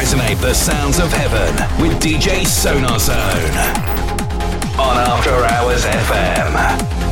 resonate the sounds of heaven with DJ Sonar Zone on After Hours FM.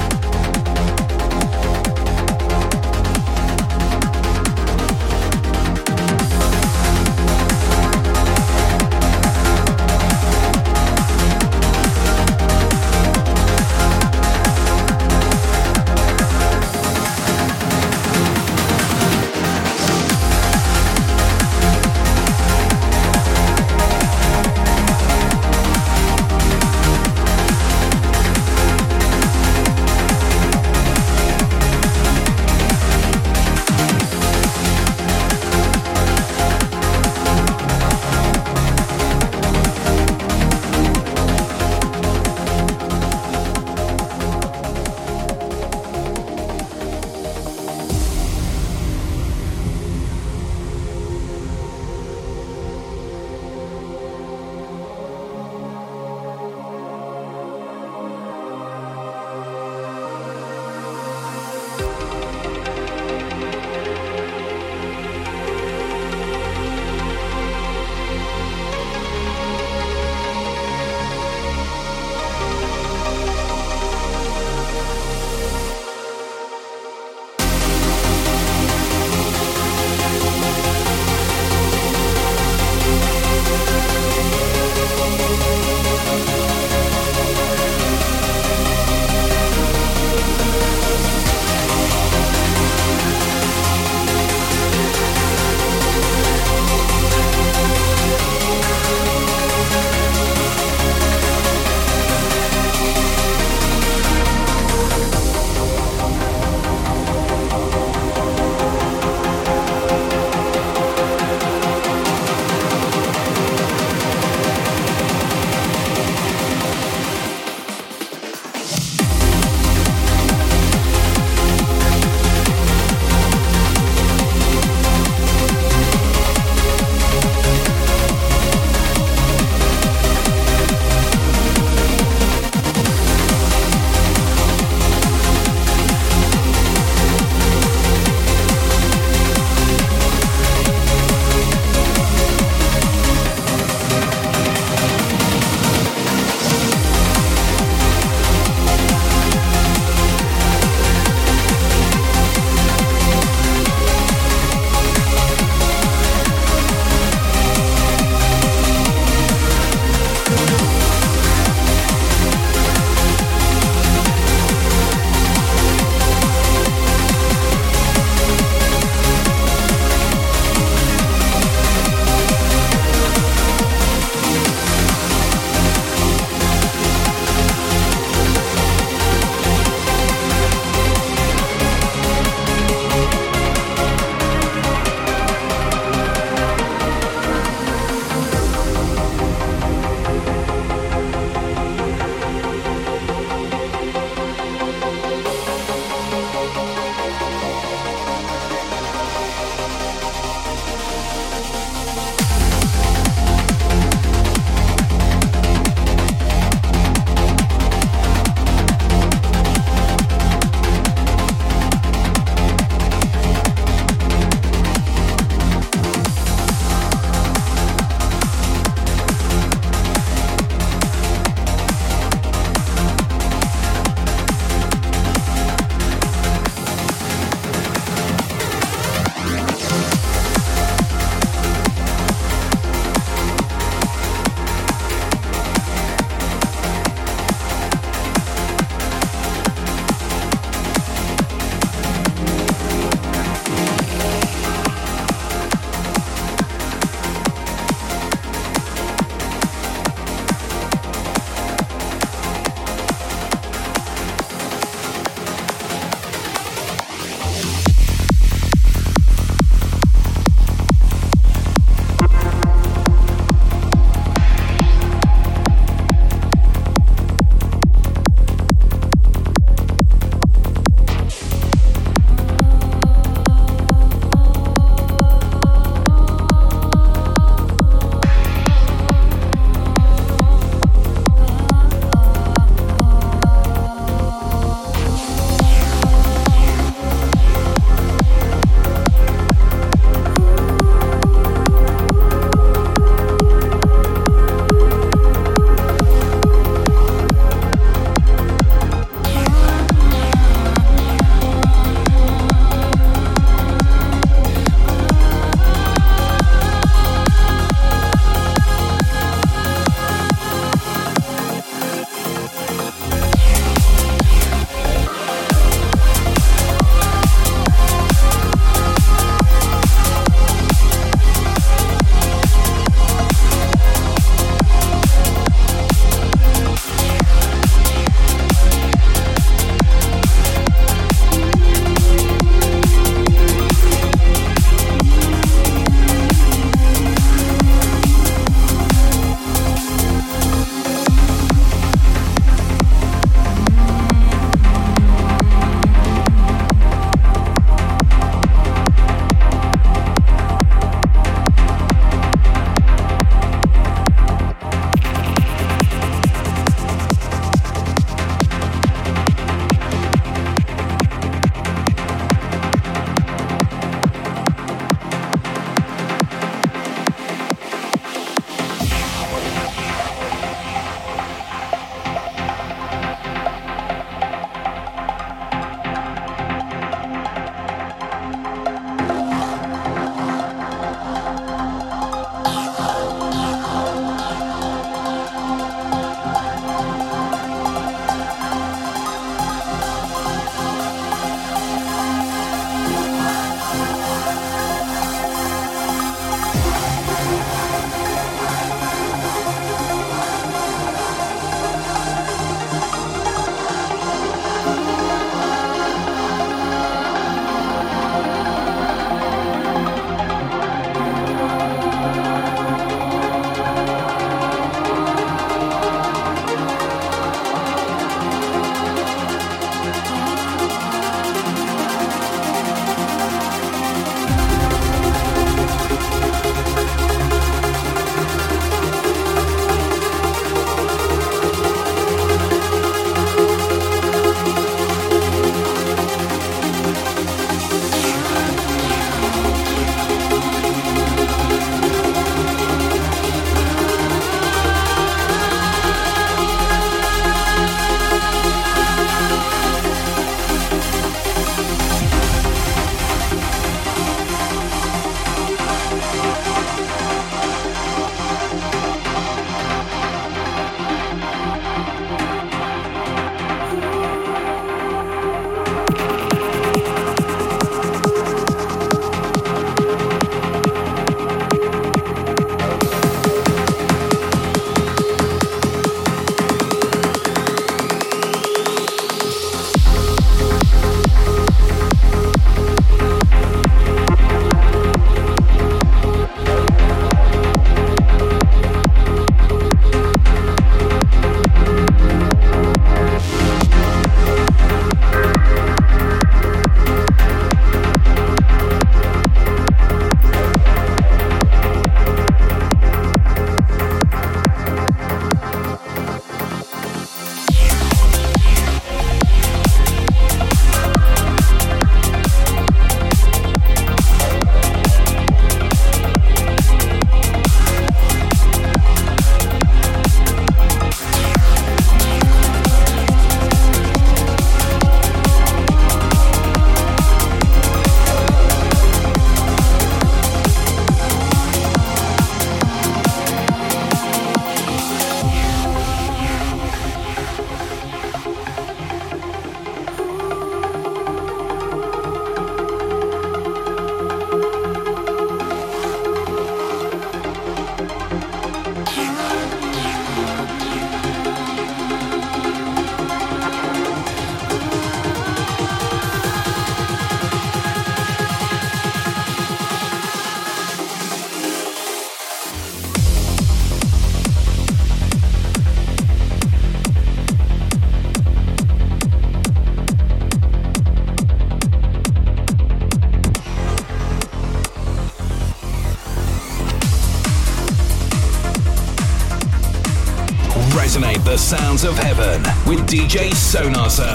Sonar Zone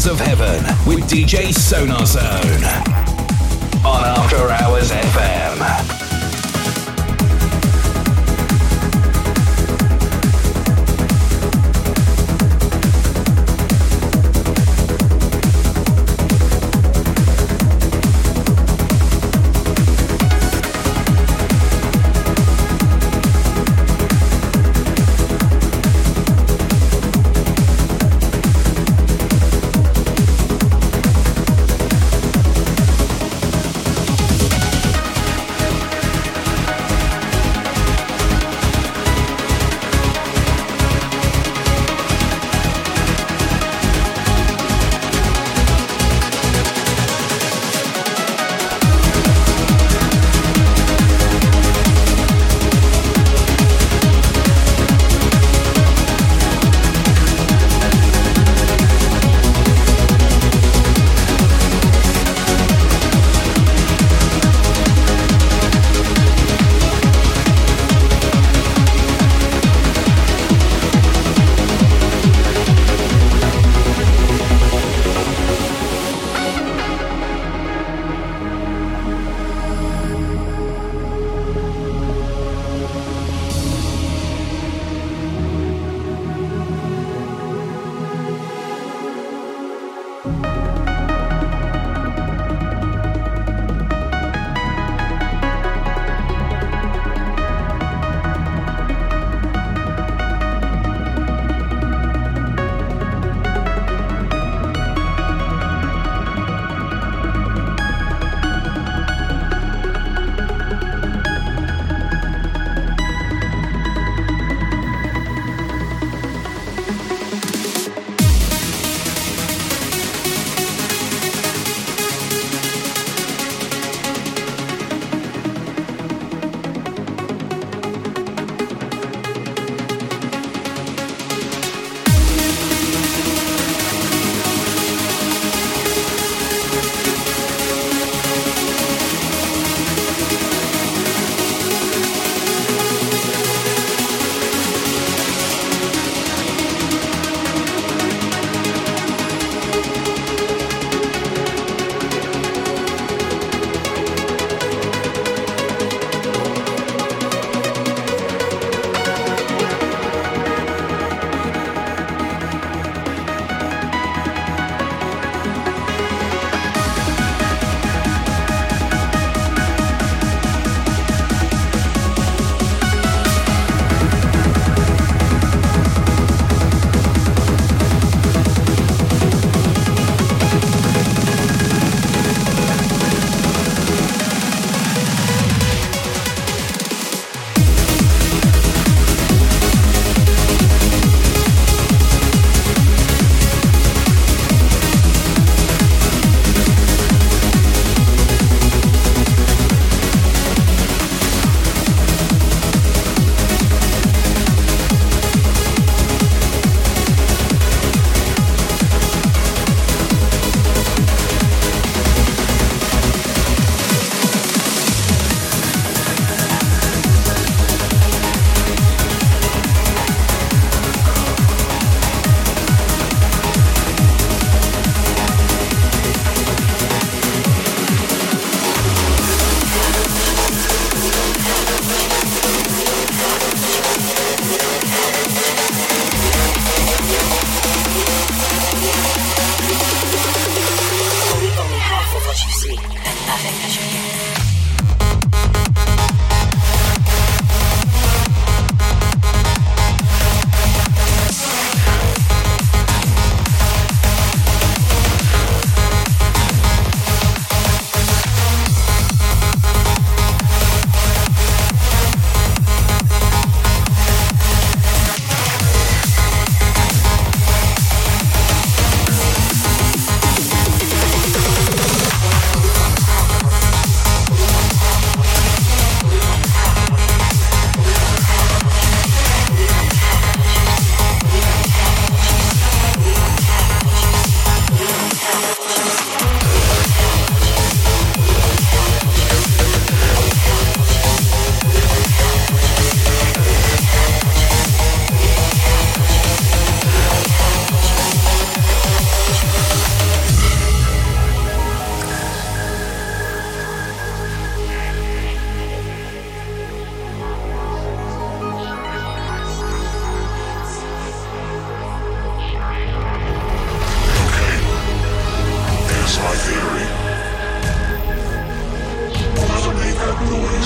sounds of heaven with DJ Sonar Zone on After Hours FM.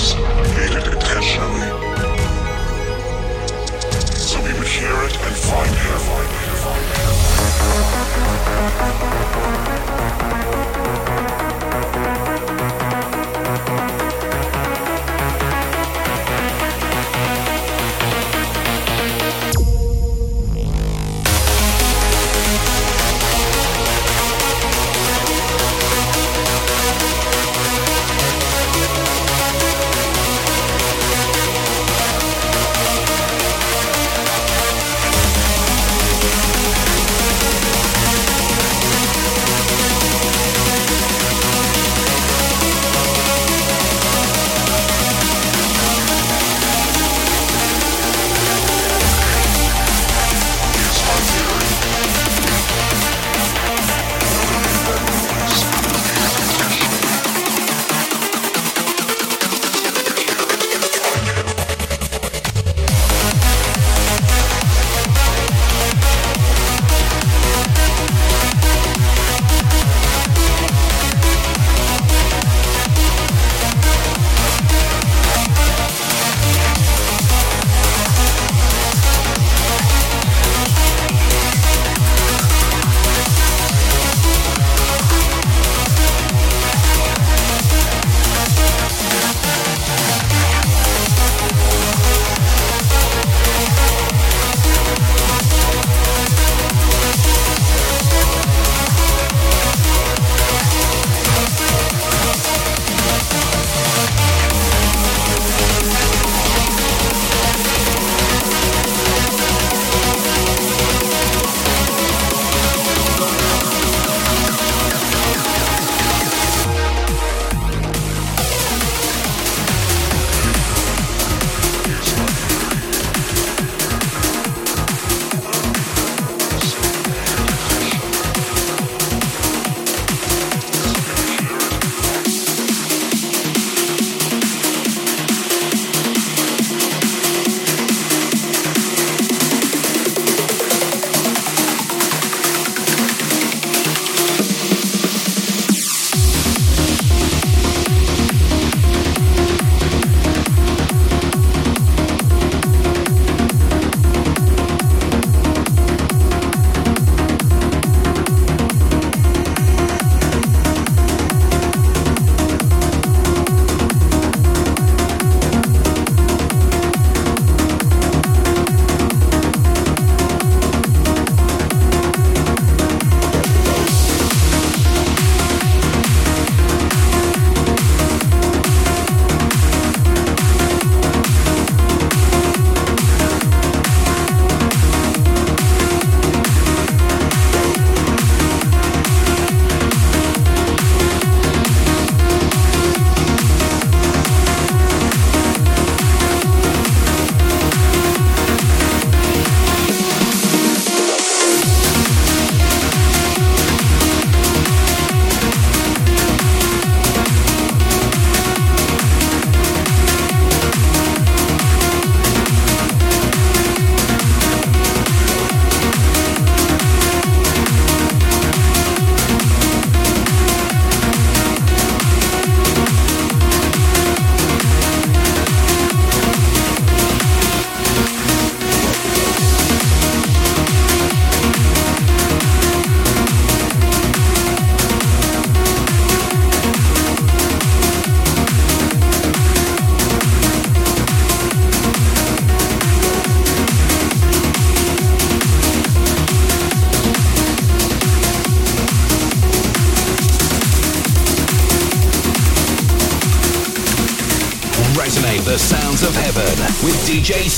DJ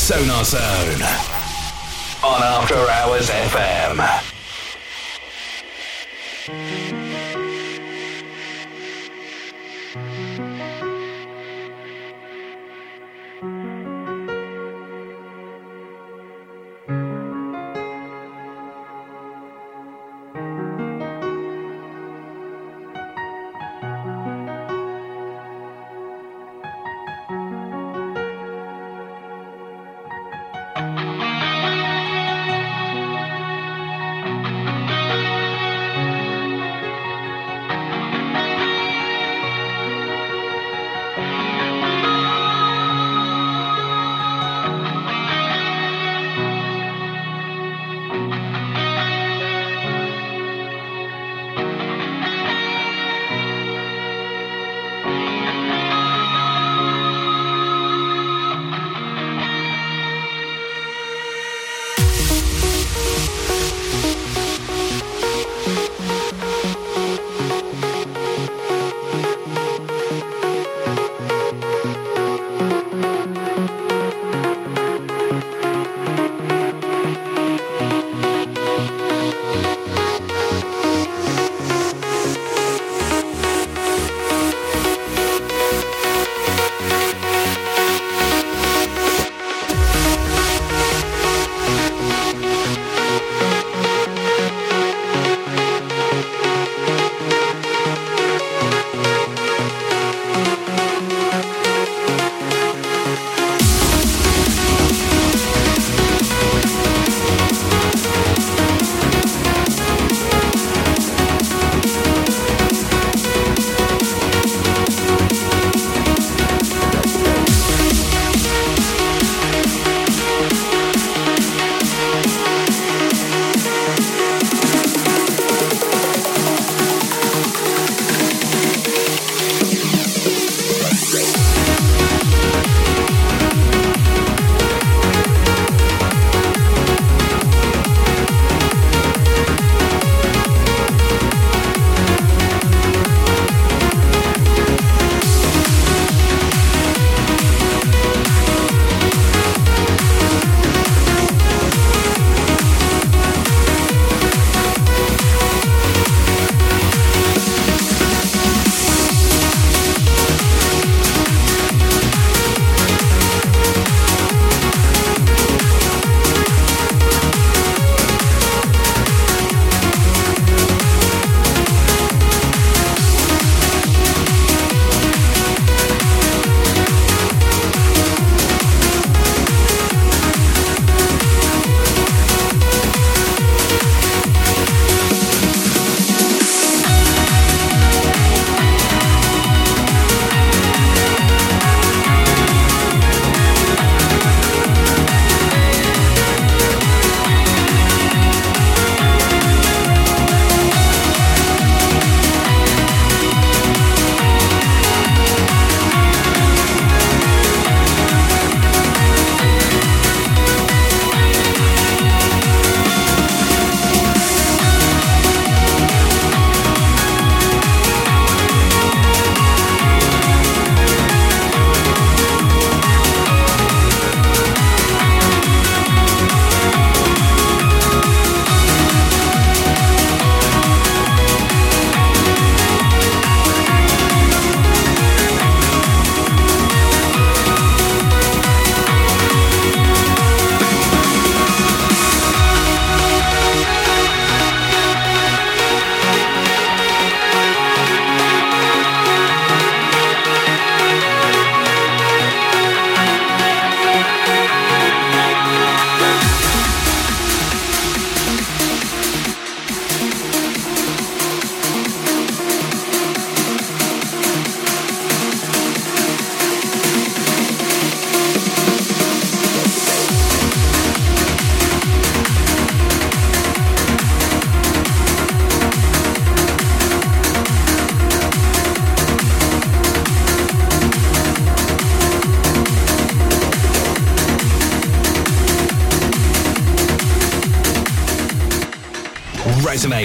Sonar Zone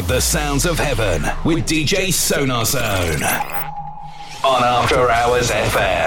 the sounds of heaven with DJ Sonar Zone on After Hours FM.